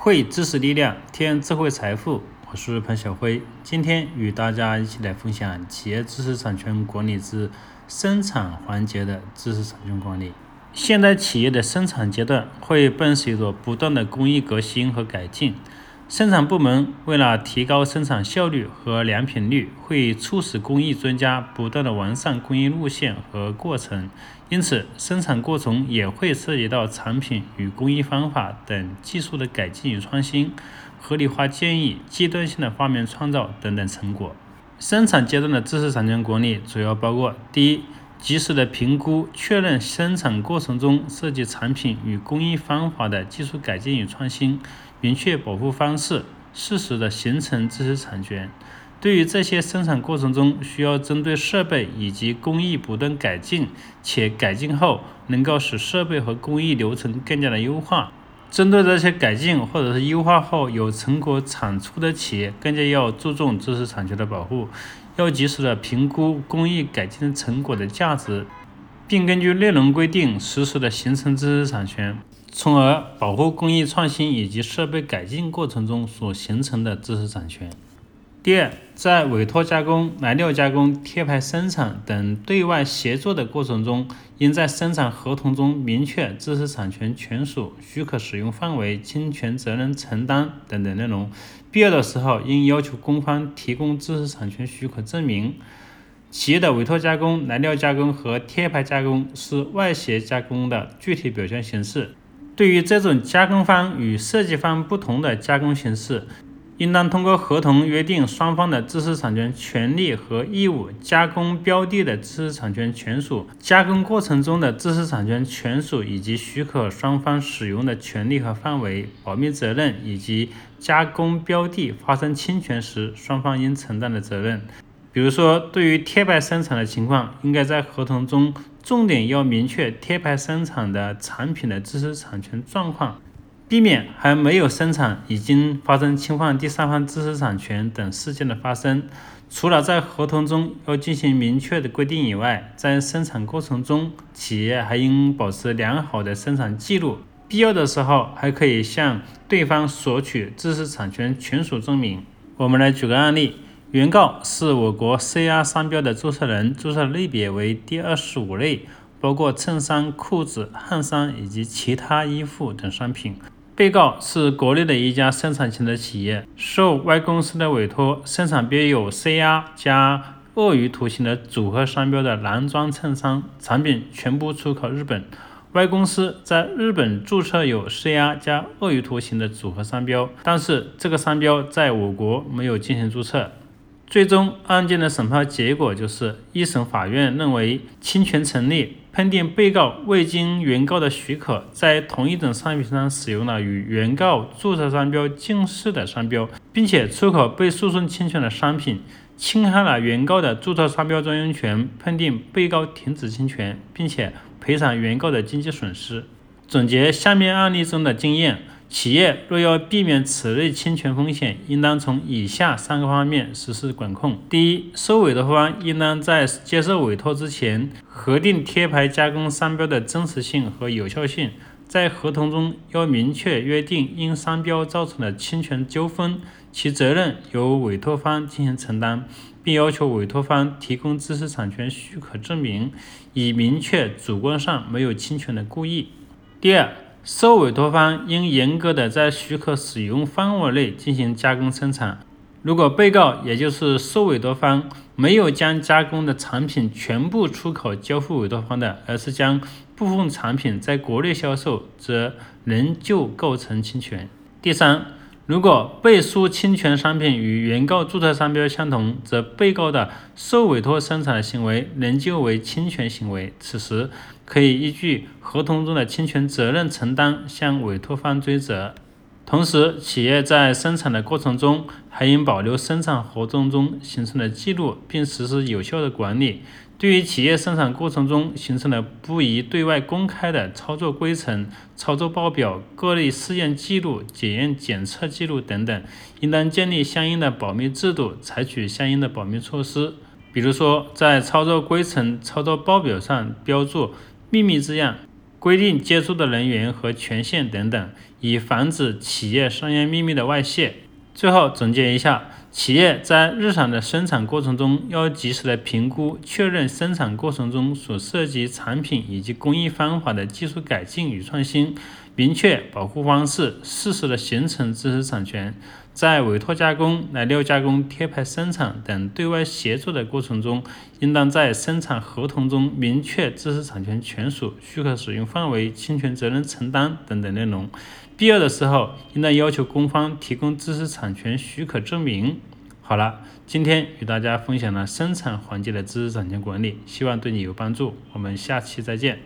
汇知识力量，添智慧财富。我是潘晓辉，今天与大家一起来分享企业知识产权管理之生产环节的知识产权管理。现代企业的生产阶段会伴随着不断的工艺革新和改进。生产部门为了提高生产效率和良品率，会促使工艺专家不断的完善工艺路线和过程，因此生产过程也会涉及到产品与工艺方法等技术的改进与创新、合理化建议、阶段性的发明创造等等成果。生产阶段的知识产权管理主要包括：第一，及时的评估确认生产过程中涉及产品与工艺方法的技术改进与创新。明确保护方式，适时的形成知识产权。对于这些生产过程中需要针对设备以及工艺不断改进，且改进后能够使设备和工艺流程更加的优化，针对这些改进或者是优化后有成果产出的企业，更加要注重知识产权的保护，要及时的评估工艺改进成果的价值，并根据内容规定实时的形成知识产权。从而保护工艺创新以及设备改进过程中所形成的知识产权。第二，在委托加工、来料加工、贴牌生产等对外协作的过程中，应在生产合同中明确知识产权权属、许可使用范围、侵权责任承担等等内容。必要的时候，应要求供方提供知识产权许可证明。企业的委托加工、来料加工和贴牌加工是外协加工的具体表现形式。对于这种加工方与设计方不同的加工形式，应当通过合同约定双方的知识产权权利和义务、加工标的的知识产权权属、加工过程中的知识产权权属以及许可双方使用的权利和范围、保密责任以及加工标的发生侵权时双方应承担的责任。比如说，对于贴牌生产的情况，应该在合同中重点要明确贴牌生产的产品的知识产权状况，避免还没有生产已经发生侵犯第三方知识产权等事件的发生。除了在合同中要进行明确的规定以外，在生产过程中，企业还应保持良好的生产记录，必要的时候还可以向对方索取知识产权权属证明。我们来举个案例。原告是我国 CR 商标的注册人，注册类别为第二十五类，包括衬衫、裤子、汗衫以及其他衣服等商品。被告是国内的一家生产型的企业，受 Y 公司的委托，生产标有 CR 加鳄鱼图形的组合商标的男装衬衫，产品全部出口日本。Y 公司在日本注册有 CR 加鳄鱼图形的组合商标，但是这个商标在我国没有进行注册。最终案件的审判结果就是，一审法院认为侵权成立，判定被告未经原告的许可，在同一种商品上使用了与原告注册商标近似的商标，并且出口被诉讼侵权的商品，侵害了原告的注册商标专用权，判定被告停止侵权，并且赔偿原告的经济损失。总结下面案例中的经验。企业若要避免此类侵权风险，应当从以下三个方面实施管控：第一，受委托方应当在接受委托之前，核定贴牌加工商标的真实性和有效性，在合同中要明确约定因商标造成的侵权纠纷，其责任由委托方进行承担，并要求委托方提供知识产权许可证明，以明确主观上没有侵权的故意。第二，受委托方应严格的在许可使用范围内进行加工生产。如果被告也就是受委托方没有将加工的产品全部出口交付委托方的，而是将部分产品在国内销售，则仍旧构成侵权。第三。如果被诉侵权商品与原告注册商标相同，则被告的受委托生产的行为仍旧为侵权行为，此时可以依据合同中的侵权责任承担向委托方追责。同时，企业在生产的过程中还应保留生产合同中形成的记录，并实施有效的管理。对于企业生产过程中形成的不宜对外公开的操作规程、操作报表、各类试验记录、检验检测记录等等，应当建立相应的保密制度，采取相应的保密措施。比如说，在操作规程、操作报表上标注“秘密”字样，规定接触的人员和权限等等，以防止企业商业秘密的外泄。最后总结一下，企业在日常的生产过程中要及时的评估、确认生产过程中所涉及产品以及工艺方法的技术改进与创新，明确保护方式，适时的形成知识产权。在委托加工、来料加工、贴牌生产等对外协作的过程中，应当在生产合同中明确知识产权权属、许可使用范围、侵权责任承担等等内容。必要的时候，应当要求工方提供知识产权许可证明。好了，今天与大家分享了生产环节的知识产权管理，希望对你有帮助。我们下期再见。